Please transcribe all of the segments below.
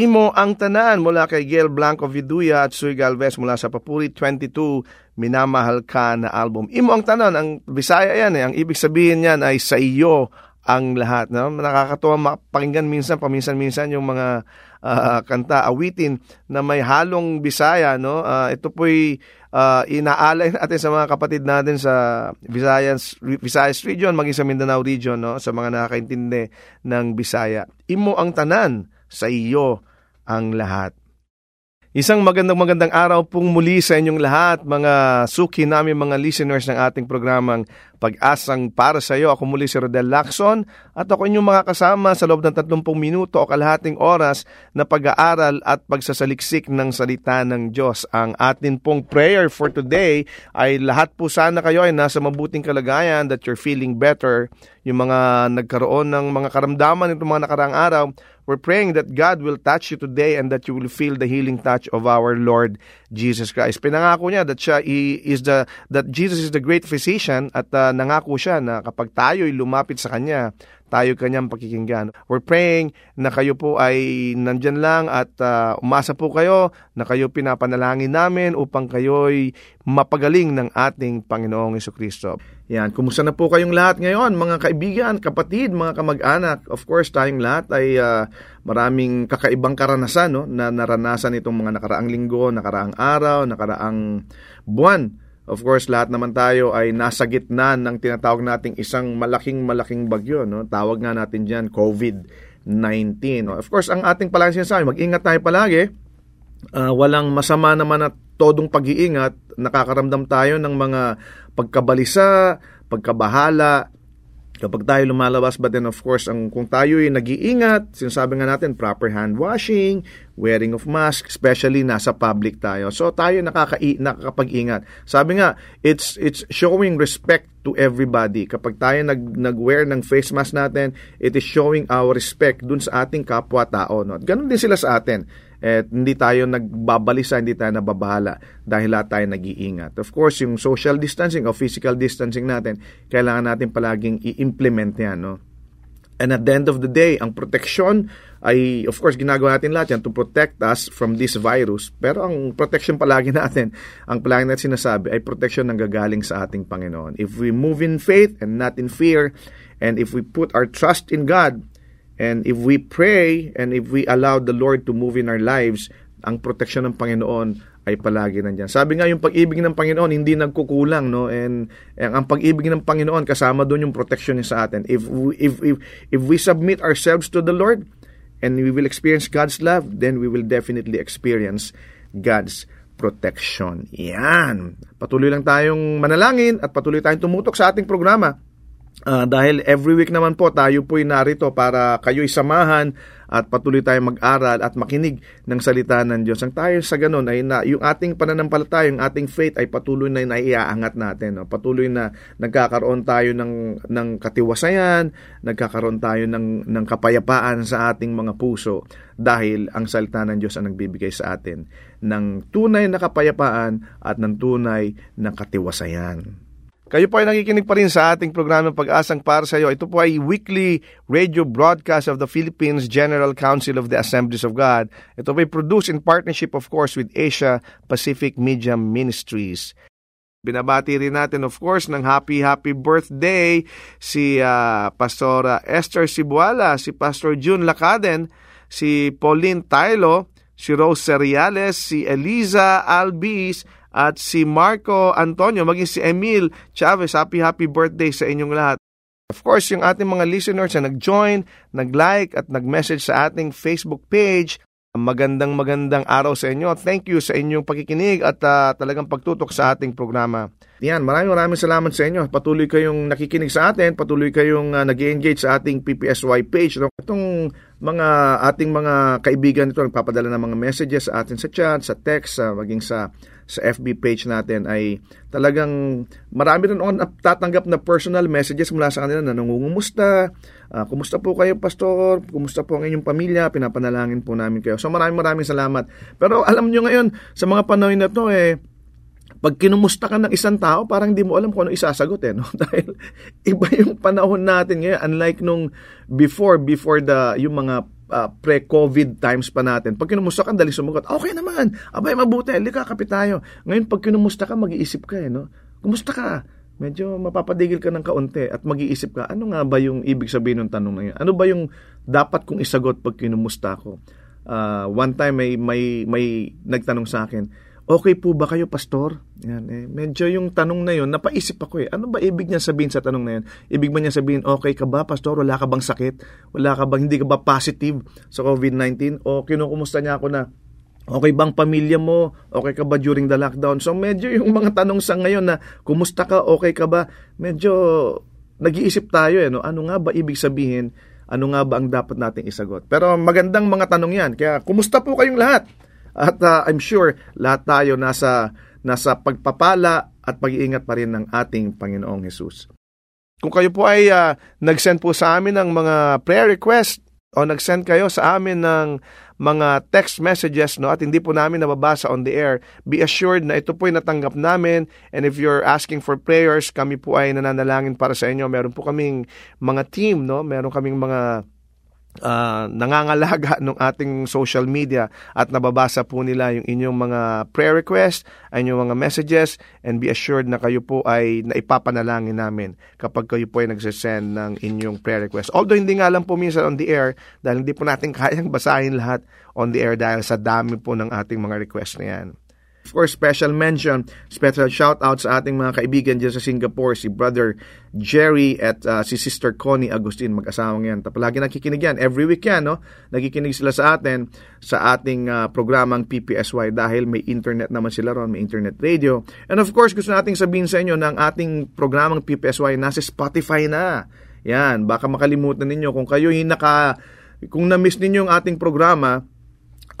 Imo ang tanan mula kay Gail Blanco Viduya at Sui Galvez mula sa Papuri 22 Minamahal ka na album. Imo ang tanan, ang Bisaya yan eh. Ang ibig sabihin niyan ay sa iyo ang lahat. No? Nakakatuwa mapakinggan minsan, paminsan-minsan yung mga uh, kanta, awitin na may halong Bisaya. No? Uh, ito po'y uh, inaalay natin sa mga kapatid natin sa Visayas, Visayas region, maging sa Mindanao region, no? sa mga nakakaintindi ng Bisaya. Imo ang tanan sa iyo ang lahat. Isang magandang magandang araw pong muli sa inyong lahat, mga suki namin, mga listeners ng ating programang Pag-asang para sa iyo. Ako muli si Rodel Lacson at ako inyong mga kasama sa loob ng 30 minuto o kalahating oras na pag-aaral at pagsasaliksik ng salita ng Diyos. Ang atin pong prayer for today ay lahat po sana kayo ay nasa mabuting kalagayan, that you're feeling better. Yung mga nagkaroon ng mga karamdaman itong mga nakaraang araw, We're praying that God will touch you today and that you will feel the healing touch of our Lord Jesus Christ. Pinangako niya that siya is the that Jesus is the great physician at uh, nangako siya na kapag tayo'y lumapit sa Kanya, tayo kanyang pakikinggan. We're praying na kayo po ay nandyan lang at uh, umasa po kayo na kayo pinapanalangin namin upang kayo'y mapagaling ng ating Panginoong Yeso Kristo. Yan, kumusta na po kayong lahat ngayon, mga kaibigan, kapatid, mga kamag-anak. Of course, tayong lahat ay uh, maraming kakaibang karanasan no, na naranasan itong mga nakaraang linggo, nakaraang araw, nakaraang buwan Of course, lahat naman tayo ay nasa gitna ng tinatawag nating isang malaking-malaking bagyo. No? Tawag nga natin dyan, COVID-19. No? Of course, ang ating palagi sinasabi, mag-ingat tayo palagi. Uh, walang masama naman at todong pag-iingat. Nakakaramdam tayo ng mga pagkabalisa, pagkabahala, kapag tayo lumalabas but then of course ang kung tayo ay nag-iingat sinasabi nga natin proper hand washing wearing of mask especially nasa public tayo. So tayo nakaka nakakapag-ingat. Sabi nga it's it's showing respect to everybody. Kapag tayo nag nag-wear ng face mask natin it is showing our respect dun sa ating kapwa tao no ganun din sila sa atin at hindi tayo nagbabalisa, hindi tayo nababahala dahil lahat tayo nag-iingat. Of course, yung social distancing o physical distancing natin, kailangan natin palaging i-implement yan. No? And at the end of the day, ang protection ay, of course, ginagawa natin lahat yan to protect us from this virus. Pero ang protection palagi natin, ang palagi natin sinasabi, ay protection ng gagaling sa ating Panginoon. If we move in faith and not in fear, and if we put our trust in God, And if we pray and if we allow the Lord to move in our lives, ang proteksyon ng Panginoon ay palagi nandiyan. Sabi nga yung pag-ibig ng Panginoon hindi nagkukulang no and, and ang pag-ibig ng Panginoon kasama doon yung protection niya sa atin. If we, if if if we submit ourselves to the Lord and we will experience God's love, then we will definitely experience God's protection. Yan. Patuloy lang tayong manalangin at patuloy tayong tumutok sa ating programa Uh, dahil every week naman po tayo po'y narito para kayo'y samahan at patuloy tayong mag-aral at makinig ng salita ng Diyos. Ang tayo sa ganun ay na, yung ating pananampalataya, yung ating faith ay patuloy na naiaangat natin. No? Patuloy na nagkakaroon tayo ng, ng katiwasayan, nagkakaroon tayo ng, ng kapayapaan sa ating mga puso dahil ang salita ng Diyos ang nagbibigay sa atin ng tunay na kapayapaan at ng tunay na katiwasayan. Kayo po ay nakikinig pa rin sa ating programang Pag-asang para sa iyo. Ito po ay weekly radio broadcast of the Philippines General Council of the Assemblies of God. Ito po ay produced in partnership of course with Asia Pacific Media Ministries. Binabati rin natin of course ng happy happy birthday si uh, Pastora Esther Sibuala, si Pastor June Lacaden, si Pauline Tylo, si Rose Seriales, si Eliza Albis, at si Marco Antonio, maging si Emil Chavez. Happy, happy birthday sa inyong lahat. Of course, yung ating mga listeners na nag-join, nag-like at nag-message sa ating Facebook page, magandang magandang araw sa inyo. Thank you sa inyong pakikinig at uh, talagang pagtutok sa ating programa. Yan, maraming maraming salamat sa inyo. Patuloy kayong nakikinig sa atin, patuloy kayong uh, ah, nag-engage sa ating PPSY page. No? Itong mga ating mga kaibigan nito nagpapadala ng mga messages sa atin sa chat, sa text, uh, maging sa sa FB page natin ay talagang marami rin ako tatanggap na personal messages mula sa kanila na nangungumusta, uh, kumusta po kayo pastor, kumusta po ang inyong pamilya, pinapanalangin po namin kayo. So maraming maraming salamat. Pero alam nyo ngayon, sa mga panahon na to eh, pag kinumusta ka ng isang tao, parang hindi mo alam kung ano isasagot eh. No? Dahil iba yung panahon natin ngayon. Unlike nung before, before the, yung mga uh, pre-COVID times pa natin. Pag kinumusta ka, dali sumagot, okay naman, abay mabuti, halika kapit tayo. Ngayon, pag kinumusta ka, mag-iisip ka eh, no? Kumusta ka? Medyo mapapadigil ka ng kaunti at mag-iisip ka, ano nga ba yung ibig sabihin ng tanong na yun? Ano ba yung dapat kong isagot pag kinumusta ko? Uh, one time may, may, may nagtanong sa akin, Okay po ba kayo, pastor? Yan, eh. Medyo yung tanong na yun, napaisip ako eh. Ano ba ibig niya sabihin sa tanong na yun? Ibig ba niya sabihin, okay ka ba, pastor? Wala ka bang sakit? Wala ka bang, hindi ka ba positive sa COVID-19? O kinukumusta niya ako na, Okay bang pamilya mo? Okay ka ba during the lockdown? So medyo yung mga tanong sa ngayon na kumusta ka? Okay ka ba? Medyo nag-iisip tayo eh. No? Ano nga ba ibig sabihin? Ano nga ba ang dapat nating isagot? Pero magandang mga tanong yan. Kaya kumusta po kayong lahat? At uh, I'm sure lahat tayo nasa, nasa pagpapala at pag-iingat pa rin ng ating Panginoong Hesus. Kung kayo po ay uh, nag-send po sa amin ng mga prayer request o nag-send kayo sa amin ng mga text messages no at hindi po namin nababasa on the air, be assured na ito po ay natanggap namin and if you're asking for prayers, kami po ay nananalangin para sa inyo. Meron po kaming mga team, no? Meron kaming mga uh, nangangalaga ng ating social media at nababasa po nila yung inyong mga prayer request, inyong mga messages, and be assured na kayo po ay naipapanalangin namin kapag kayo po ay nagsasend ng inyong prayer request. Although hindi nga lang po minsan on the air dahil hindi po natin kayang basahin lahat on the air dahil sa dami po ng ating mga request na yan. Of course, special mention, special shout out sa ating mga kaibigan dyan sa Singapore, si Brother Jerry at uh, si Sister Connie Agustin, mag-asawang yan. Palagi nakikinig yan. Every week yan, no? Nakikinig sila sa atin sa ating uh, programang PPSY dahil may internet naman sila ron, may internet radio. And of course, gusto nating sabihin sa inyo na ang ating programang PPSY nasa Spotify na. Yan, baka makalimutan ninyo kung kayo hinaka kung na-miss ninyo ang ating programa,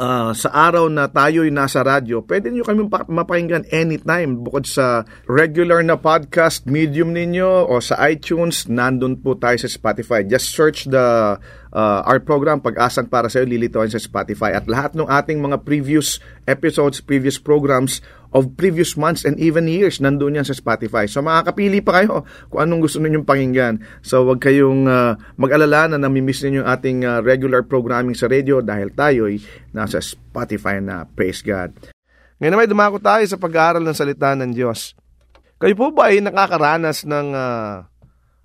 uh, sa araw na tayo'y nasa radyo, pwede nyo kami mapakinggan anytime bukod sa regular na podcast medium ninyo o sa iTunes, nandun po tayo sa Spotify. Just search the uh, our program Pag-asang para sa iyo sa Spotify. At lahat ng ating mga previous episodes, previous programs of previous months and even years nandun yan sa Spotify. So makakapili pa kayo kung anong gusto ninyong pakinggan. So wag kayong uh, mag-alala na namimiss ninyo ating uh, regular programming sa radio dahil tayo'y nasa Spotify na. Praise God. Ngayon naman dumako tayo sa pag-aaral ng salita ng Diyos. Kayo po ba ay nakakaranas ng, uh,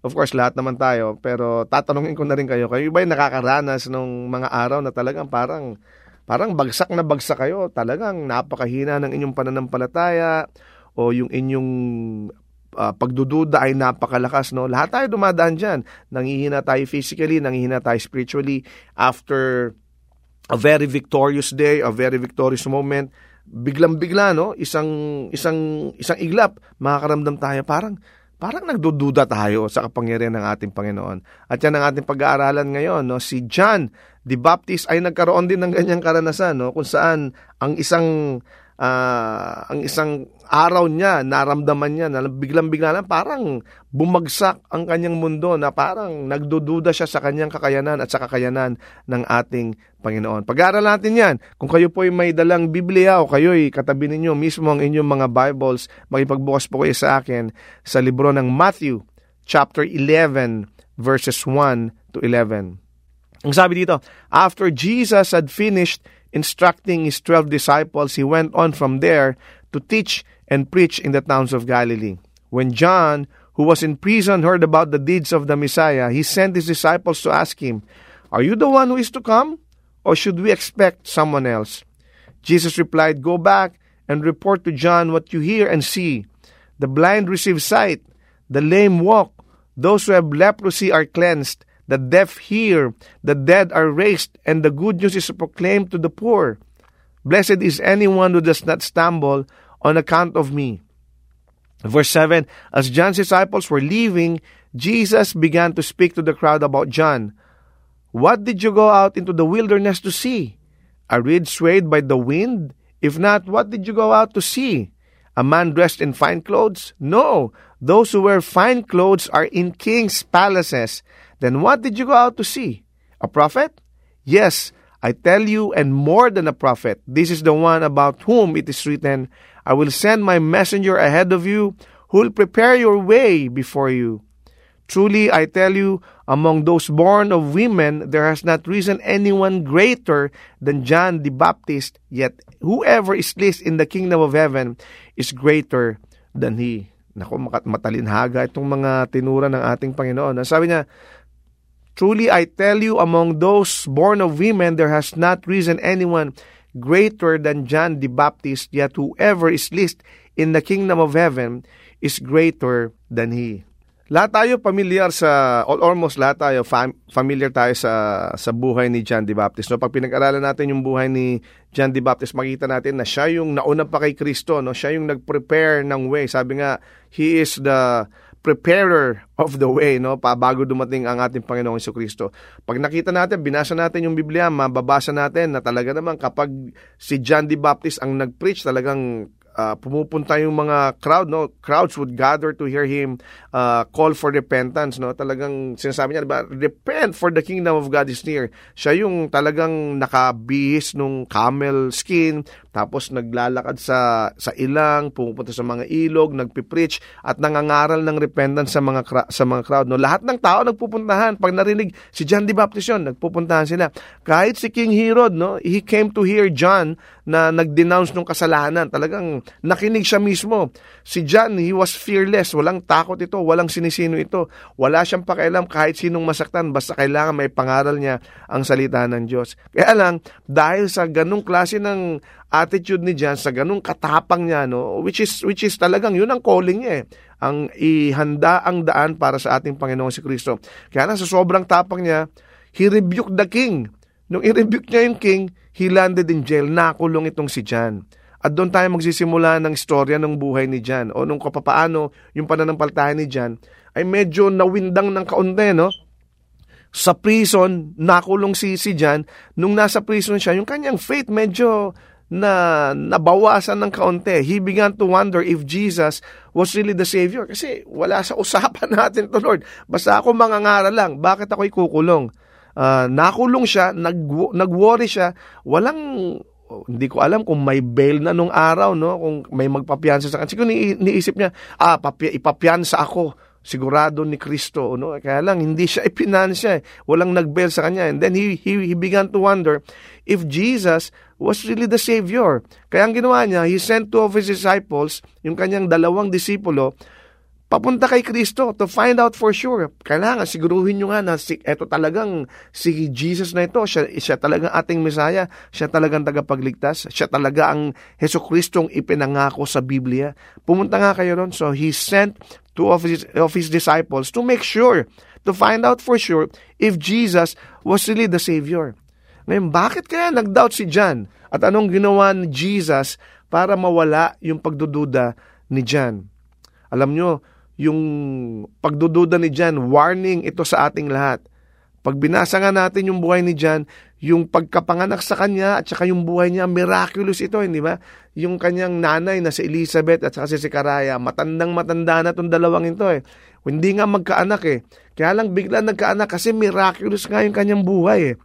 of course lahat naman tayo, pero tatanungin ko na rin kayo, kayo ba ay nakakaranas ng mga araw na talagang parang parang bagsak na bagsak kayo. Talagang napakahina ng inyong pananampalataya o yung inyong uh, pagdududa ay napakalakas. No? Lahat tayo dumadaan dyan. Nangihina tayo physically, nangihina tayo spiritually after a very victorious day, a very victorious moment. Biglang-bigla, no? Isang, isang, isang iglap, makakaramdam tayo parang parang nagdududa tayo sa kapangyarihan ng ating Panginoon. At yan ang ating pag-aaralan ngayon. No? Si John the Baptist ay nagkaroon din ng ganyang karanasan no? kung saan ang isang uh, ang isang araw niya, naramdaman niya na biglang-bigla lang parang bumagsak ang kanyang mundo na parang nagdududa siya sa kanyang kakayanan at sa kakayanan ng ating Panginoon. Pag-aaral natin yan. Kung kayo po ay may dalang Biblia o kayo ay katabi ninyo mismo ang inyong mga Bibles, makipagbukas po kayo sa akin sa libro ng Matthew chapter 11 verses 1 to 11. Ang sabi dito, After Jesus had finished instructing his 12 disciples, he went on from there to teach and preach in the towns of Galilee. When John, who was in prison, heard about the deeds of the Messiah, he sent his disciples to ask him, Are you the one who is to come? Or should we expect someone else? Jesus replied, Go back and report to John what you hear and see. The blind receive sight, the lame walk, those who have leprosy are cleansed, the deaf hear, the dead are raised, and the good news is proclaimed to the poor. Blessed is anyone who does not stumble on account of me. Verse 7 As John's disciples were leaving, Jesus began to speak to the crowd about John. What did you go out into the wilderness to see? A reed swayed by the wind? If not, what did you go out to see? A man dressed in fine clothes? No, those who wear fine clothes are in king's palaces. Then what did you go out to see? A prophet? Yes, I tell you, and more than a prophet. This is the one about whom it is written, I will send my messenger ahead of you, who will prepare your way before you. Truly, I tell you, among those born of women, there has not risen anyone greater than John the Baptist, yet whoever is least in the kingdom of heaven is greater than he. Naku, matalinhaga itong mga tinura ng ating Panginoon. Sabi niya, Truly I tell you, among those born of women, there has not risen anyone greater than John the Baptist, yet whoever is least in the kingdom of heaven is greater than he. Lahat tayo familiar sa, almost lahat tayo fam, familiar tayo sa, sa buhay ni John the Baptist. No? Pag pinag-aralan natin yung buhay ni John the Baptist, makita natin na siya yung nauna pa kay Kristo. No? Siya yung nag-prepare ng way. Sabi nga, he is the preparer of the way, no? Pa bago dumating ang ating Panginoong Kristo. Pag nakita natin, binasa natin yung Biblia, mababasa natin na talaga naman kapag si John the Baptist ang nag-preach, talagang uh, pumupunta yung mga crowd, no? Crowds would gather to hear him uh, call for repentance, no? Talagang sinasabi niya, diba? Repent for the kingdom of God is near. Siya yung talagang nakabihis nung camel skin, tapos naglalakad sa sa ilang, pumupunta sa mga ilog, nagpipreach at nangangaral ng repentance sa mga sa mga crowd, no? Lahat ng tao nagpupuntahan. Pag narinig si John the Baptist yun, nagpupuntahan sila. Kahit si King Herod, no? He came to hear John na nag-denounce ng kasalanan. Talagang nakinig siya mismo. Si John, he was fearless. Walang takot ito, walang sinisino ito. Wala siyang pakialam kahit sinong masaktan, basta kailangan may pangaral niya ang salita ng Diyos. Kaya lang, dahil sa ganung klase ng attitude ni John, sa ganung katapang niya, no, which is, which is talagang yun ang calling niya eh ang ihanda ang daan para sa ating Panginoong si Kristo. Kaya na sa sobrang tapang niya, he rebuked the king. Nung i-rebuke niya yung king, he landed in jail. Nakulong itong si John. At doon tayo magsisimula ng istorya ng buhay ni John o nung kapapaano yung pananampalataya ni John ay medyo nawindang ng kaunti, no? Sa prison, nakulong si, si John. Nung nasa prison siya, yung kanyang faith medyo na nabawasan ng kaunti. He began to wonder if Jesus was really the Savior. Kasi wala sa usapan natin to Lord. Basta ako mangangaral lang. Bakit ako ikukulong? uh, nakulong siya, nag, nag-worry siya, walang hindi ko alam kung may bail na nung araw, no? Kung may magpapiyansa sa kanya. Siguro ni, niisip niya, ah, papi, ako. Sigurado ni Kristo, no? Kaya lang, hindi siya ipinansya. Eh. Walang nag-bail sa kanya. And then he, he, he began to wonder if Jesus was really the Savior. Kaya ang ginawa niya, he sent two of his disciples, yung kanyang dalawang disipulo, papunta kay Kristo to find out for sure. Kailangan siguruhin nyo nga na si, eto talagang si Jesus na ito, siya, siya talagang ating Mesaya, siya talagang tagapagligtas, siya talaga ang Heso Kristong ipinangako sa Biblia. Pumunta nga kayo ron. So he sent two of his, of his disciples to make sure, to find out for sure if Jesus was really the Savior. Ngayon, bakit kaya nag-doubt si John? At anong ginawa ni Jesus para mawala yung pagdududa ni John? Alam nyo, yung pagdududa ni John, warning ito sa ating lahat. Pag binasa nga natin yung buhay ni John, yung pagkapanganak sa kanya at saka yung buhay niya, miraculous ito, hindi ba? Yung kanyang nanay na si Elizabeth at saka si Sikaraya, matandang matanda na itong dalawang ito eh. Hindi nga magkaanak eh. Kaya lang bigla nagkaanak kasi miraculous nga yung kanyang buhay eh.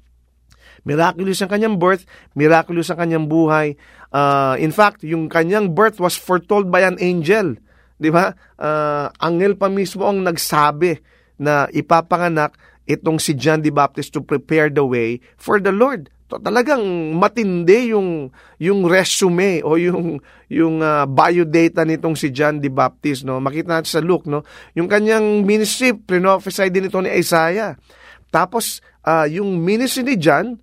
Miraculous ang kanyang birth, miraculous ang kanyang buhay. Uh, in fact, yung kanyang birth was foretold by an angel. 'di ba? Uh, angel pa mismo ang nagsabi na ipapanganak itong si John the Baptist to prepare the way for the Lord. To, talagang matindi yung yung resume o yung yung uh, biodata nitong si John the Baptist no. Makita natin sa Luke no, yung kanyang ministry prophesy din ito ni Isaiah. Tapos uh, yung ministry ni John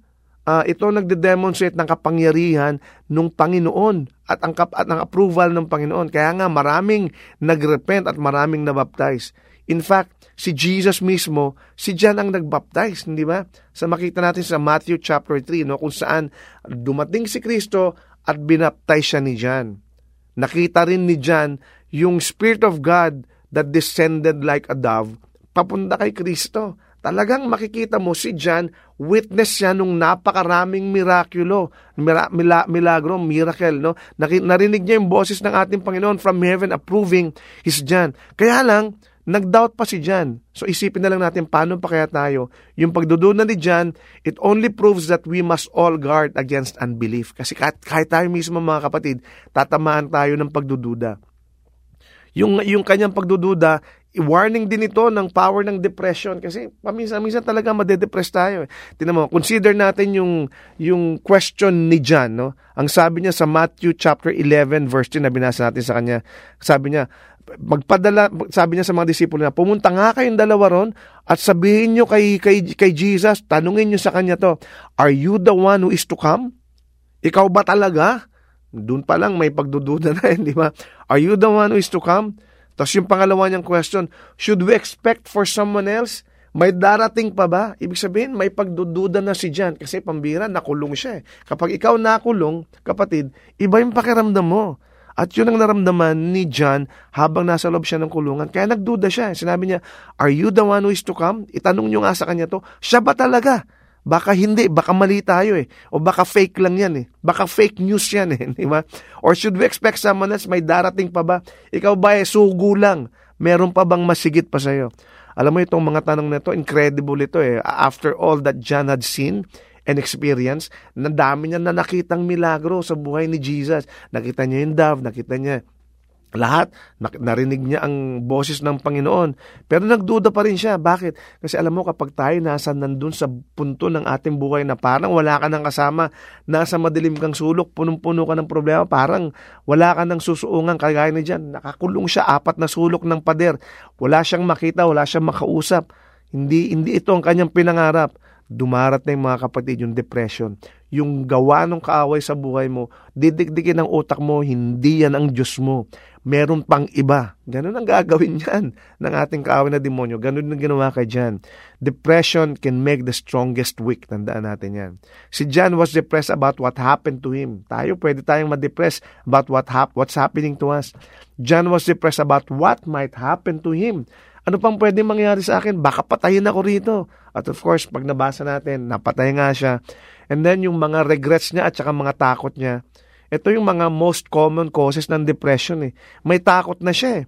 uh, ito nagde-demonstrate ng kapangyarihan ng Panginoon at ang, at ang approval ng Panginoon. Kaya nga maraming nagrepent at maraming nabaptize. In fact, si Jesus mismo, si John ang nagbaptize, hindi ba? Sa makita natin sa Matthew chapter 3, no, kung saan dumating si Kristo at binaptize siya ni John. Nakita rin ni John yung Spirit of God that descended like a dove papunta kay Kristo talagang makikita mo si John, witness siya nung napakaraming mirakulo, mira, mila, milagro, miracle, no? Narinig niya yung boses ng ating Panginoon from heaven approving his John. Kaya lang, nag-doubt pa si John. So isipin na lang natin paano pa kaya tayo. Yung pagduduna ni John, it only proves that we must all guard against unbelief. Kasi kahit, kahit tayo mismo mga kapatid, tatamaan tayo ng pagdududa. Yung, yung kanyang pagdududa, warning din ito ng power ng depression kasi paminsan-minsan talaga madedepress tayo. Tingnan mo, consider natin yung yung question ni John, no? Ang sabi niya sa Matthew chapter 11 verse 10 na binasa natin sa kanya, sabi niya, magpadala sabi niya sa mga disipulo niya, pumunta nga kayong dalawa ron at sabihin niyo kay kay kay Jesus, tanungin niyo sa kanya to, are you the one who is to come? Ikaw ba talaga? Doon pa lang may pagdududa na, di ba? Are you the one who is to come? Tapos yung pangalawa niyang question, should we expect for someone else? May darating pa ba? Ibig sabihin, may pagdududa na si John kasi pambira, nakulong siya eh. Kapag ikaw nakulong, kapatid, iba yung pakiramdam mo. At yun ang naramdaman ni John habang nasa loob siya ng kulungan. Kaya nagduda siya. Sinabi niya, Are you the one who is to come? Itanong niyo nga sa kanya to, siya ba talaga? Baka hindi, baka mali tayo eh. O baka fake lang yan eh. Baka fake news yan eh, di ba? Or should we expect someone else may darating pa ba? Ikaw ba eh, sugo lang. Meron pa bang masigit pa sa'yo? Alam mo itong mga tanong na ito, incredible ito eh. After all that John had seen, and experience, na dami niya na nakitang milagro sa buhay ni Jesus. Nakita niya yung dove, nakita niya lahat, narinig niya ang boses ng Panginoon. Pero nagduda pa rin siya. Bakit? Kasi alam mo, kapag tayo nasa nandun sa punto ng ating buhay na parang wala ka ng kasama, nasa madilim kang sulok, punong-puno ka ng problema, parang wala ka ng susuungan, kagaya ni dyan. Nakakulong siya, apat na sulok ng pader. Wala siyang makita, wala siyang makausap. Hindi, hindi ito ang kanyang pinangarap dumarat na yung mga kapatid, yung depression, yung gawa ng kaaway sa buhay mo, didikdikin ng utak mo, hindi yan ang Diyos mo. Meron pang iba. Ganun ang gagawin yan ng ating kaaway na demonyo. Ganun ang ginawa kay John. Depression can make the strongest weak. Tandaan natin yan. Si John was depressed about what happened to him. Tayo, pwede tayong ma-depress about what hap what's happening to us. John was depressed about what might happen to him. Ano pang pwede mangyari sa akin? Baka patayin ako rito. At of course, pag nabasa natin, napatay nga siya. And then yung mga regrets niya at saka mga takot niya. Ito yung mga most common causes ng depression eh. May takot na siya eh.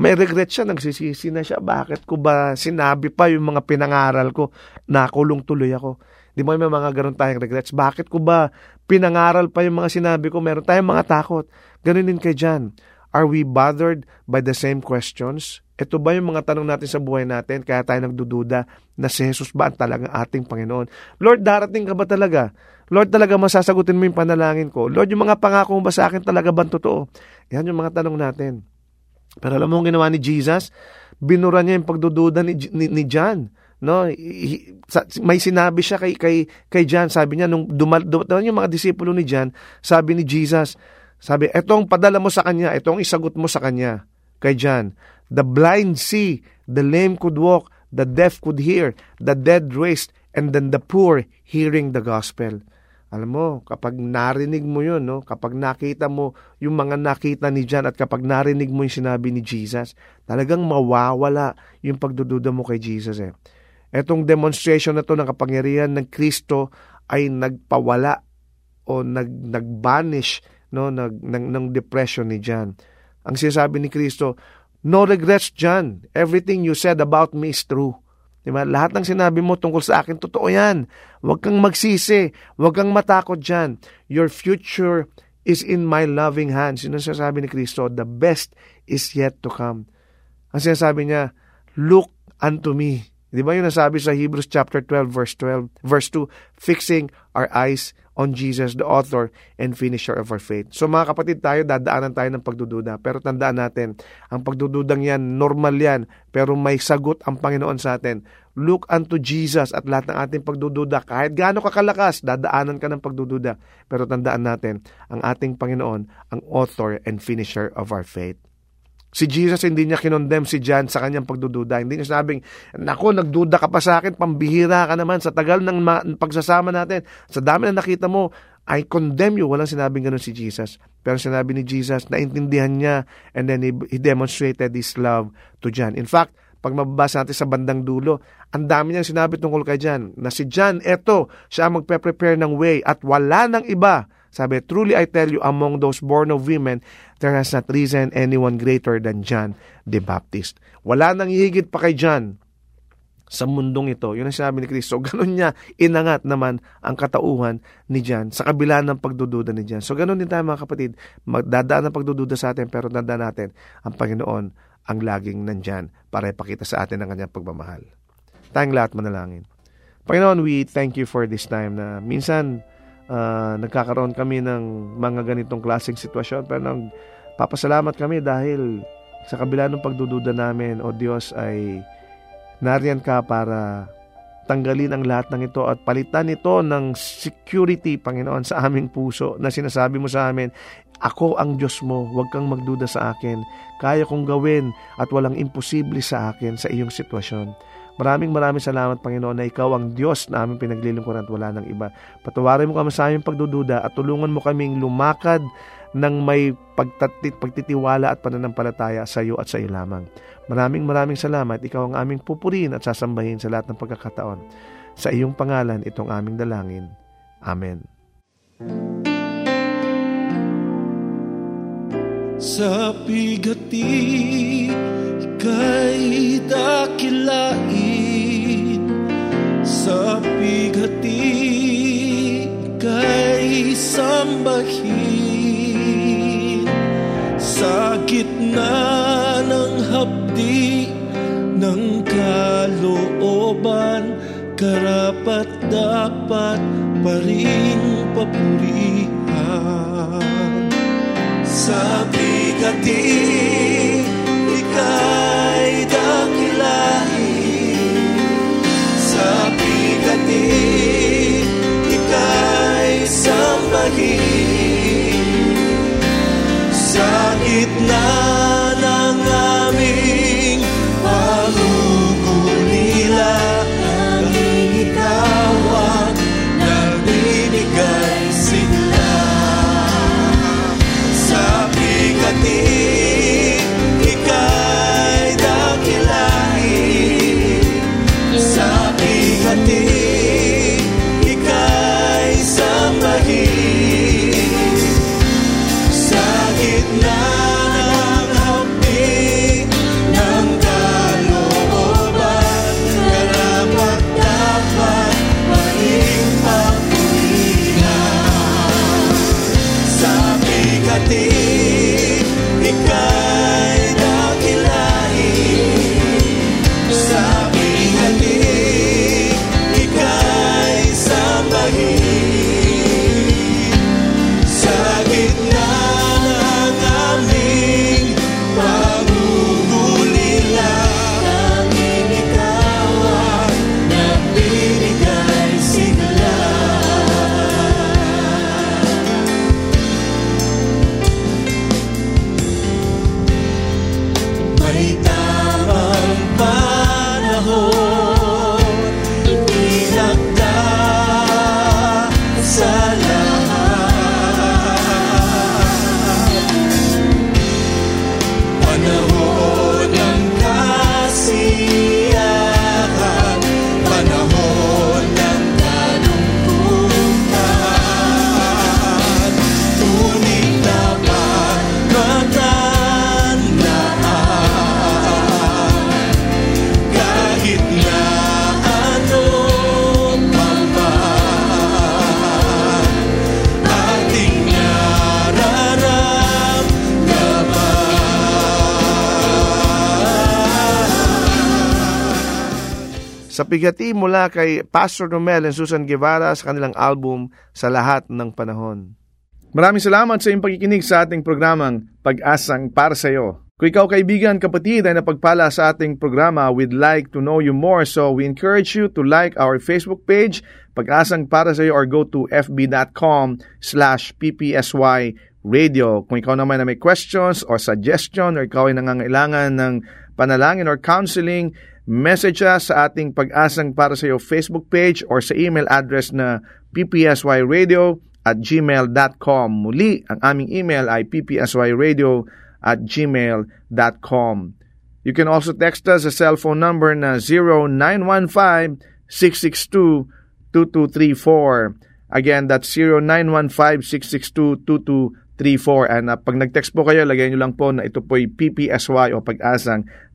May regret siya, nagsisisi na siya. Bakit ko ba sinabi pa yung mga pinangaral ko? Nakulong tuloy ako. Di mo may mga ganun tayong regrets. Bakit ko ba pinangaral pa yung mga sinabi ko? Meron tayong mga takot. Ganun din kay John. Are we bothered by the same questions? Ito ba yung mga tanong natin sa buhay natin kaya tayo nagdududa na si Jesus ba ang talagang ating Panginoon? Lord, darating ka ba talaga? Lord, talaga masasagutin mo yung panalangin ko? Lord, yung mga pangako mo ba sa akin talaga ba totoo? Yan yung mga tanong natin. Pero alam mo ang ginawa ni Jesus? Binura niya yung pagdududa ni, ni, ni John. No, may sinabi siya kay kay kay John, sabi niya nung dumal yung mga disipulo ni John, sabi ni Jesus, sabi, etong padala mo sa kanya, etong isagot mo sa kanya kay John. The blind see, the lame could walk, the deaf could hear, the dead raised, and then the poor hearing the gospel. Alam mo, kapag narinig mo yun, no? kapag nakita mo yung mga nakita ni John at kapag narinig mo yung sinabi ni Jesus, talagang mawawala yung pagdududa mo kay Jesus. Eh. Etong demonstration na to ng kapangyarihan ng Kristo ay nagpawala o nag, nag-banish no, nag, ng, ng depression ni John. Ang sinasabi ni Kristo, No regrets, John. Everything you said about me is true. Diba? Lahat ng sinabi mo tungkol sa akin, totoo yan. Huwag kang magsisi. Huwag kang matakot dyan. Your future is in my loving hands. Yun ang sinasabi ni Kristo. The best is yet to come. Ang sinasabi niya, look unto me. Di ba yun nasabi sa Hebrews chapter 12 verse 12 verse 2, fixing our eyes on Jesus, the author and finisher of our faith. So mga kapatid tayo, dadaanan tayo ng pagdududa. Pero tandaan natin, ang pagdududang yan, normal yan, pero may sagot ang Panginoon sa atin. Look unto Jesus at lahat ng ating pagdududa. Kahit gaano kakalakas, dadaanan ka ng pagdududa. Pero tandaan natin, ang ating Panginoon, ang author and finisher of our faith. Si Jesus hindi niya kinondem si John sa kanyang pagdududa. Hindi niya sabing, nako, nagduda ka pa sa akin, pambihira ka naman sa tagal ng ma- pagsasama natin. Sa dami na nakita mo, I condemn you. Walang sinabing ganun si Jesus. Pero sinabi ni Jesus, naintindihan niya and then he, he demonstrated his love to John. In fact, pag mababasa natin sa bandang dulo, ang dami niyang sinabi tungkol kay John, na si John, eto, siya magpe-prepare ng way at wala ng iba sabi, Truly I tell you, among those born of women, there has not risen anyone greater than John the Baptist. Wala nang higit pa kay John sa mundong ito. Yun ang sinabi ni Kristo. Ganon niya inangat naman ang katauhan ni John sa kabila ng pagdududa ni John. So ganon din tayo mga kapatid. Magdadaan ang pagdududa sa atin pero tandaan natin ang Panginoon ang laging nandyan para ipakita sa atin ang kanyang pagmamahal. Tayong lahat manalangin. Panginoon, we thank you for this time na minsan uh, nagkakaroon kami ng mga ganitong klaseng sitwasyon. Pero nang papasalamat kami dahil sa kabila ng pagdududa namin, O Diyos, ay nariyan ka para tanggalin ang lahat ng ito at palitan ito ng security, Panginoon, sa aming puso na sinasabi mo sa amin, ako ang Diyos mo, huwag kang magduda sa akin. Kaya kong gawin at walang imposible sa akin sa iyong sitwasyon. Maraming maraming salamat, Panginoon, na Ikaw ang Diyos na aming pinaglilingkuran at wala ng iba. Patawarin mo kami sa aming pagdududa at tulungan mo kaming lumakad ng may pagtatit, pagtitiwala at pananampalataya sa iyo at sa iyo lamang. Maraming maraming salamat. Ikaw ang aming pupurin at sasambahin sa lahat ng pagkakataon. Sa iyong pangalan itong aming dalangin. Amen. Sa pigati kay dakilain Sa pigati kay sambahin. Sa gitna ng hapdi ng kalooban Karapat dapat pa rin papurihan. Sa bigati Sa pigati mula kay Pastor Romel and Susan Guevara sa kanilang album Sa Lahat ng Panahon. Maraming salamat sa iyong pagkikinig sa ating programang Pag-asang para sa iyo. Kung ikaw kaibigan, kapatid ay napagpala sa ating programa, we'd like to know you more. So we encourage you to like our Facebook page, Pag-asang para sa iyo, or go to fb.com slash ppsy radio. Kung ikaw naman na may questions or suggestion or ikaw ay nangangailangan ng panalangin or counseling, message us sa ating Pag-asang para sa iyo Facebook page or sa email address na ppsyradio at gmail.com. Muli, ang aming email ay ppsyradio at gmail.com. You can also text us sa cellphone number na 0915-662-2234. Again, that's 0915-662-2234. And uh, pag nag-text po kayo, lagay nyo lang po na ito po'y PPSY o pag-asang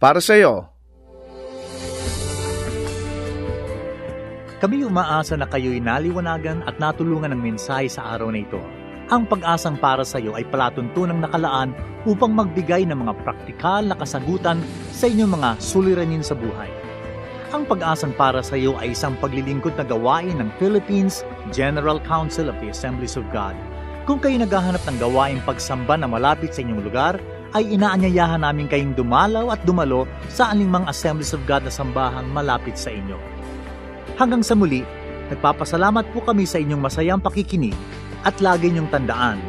para sa iyo. Kami umaasa na kayo'y naliwanagan at natulungan ng mensahe sa araw na ito. Ang pag-asang para sa iyo ay palatuntunang nakalaan upang magbigay ng mga praktikal na kasagutan sa inyong mga suliranin sa buhay. Ang pag-asang para sa iyo ay isang paglilingkod na gawain ng Philippines General Council of the Assemblies of God. Kung kayo naghahanap ng gawain pagsamba na malapit sa inyong lugar, ay inaanyayahan namin kayong dumalaw at dumalo sa anumang Assemblies of God na sambahang malapit sa inyo. Hanggang sa muli, nagpapasalamat po kami sa inyong masayang pakikinig at lagi niyong tandaan,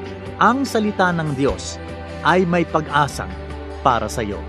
ang salita ng Diyos ay may pag-asa para sa iyo.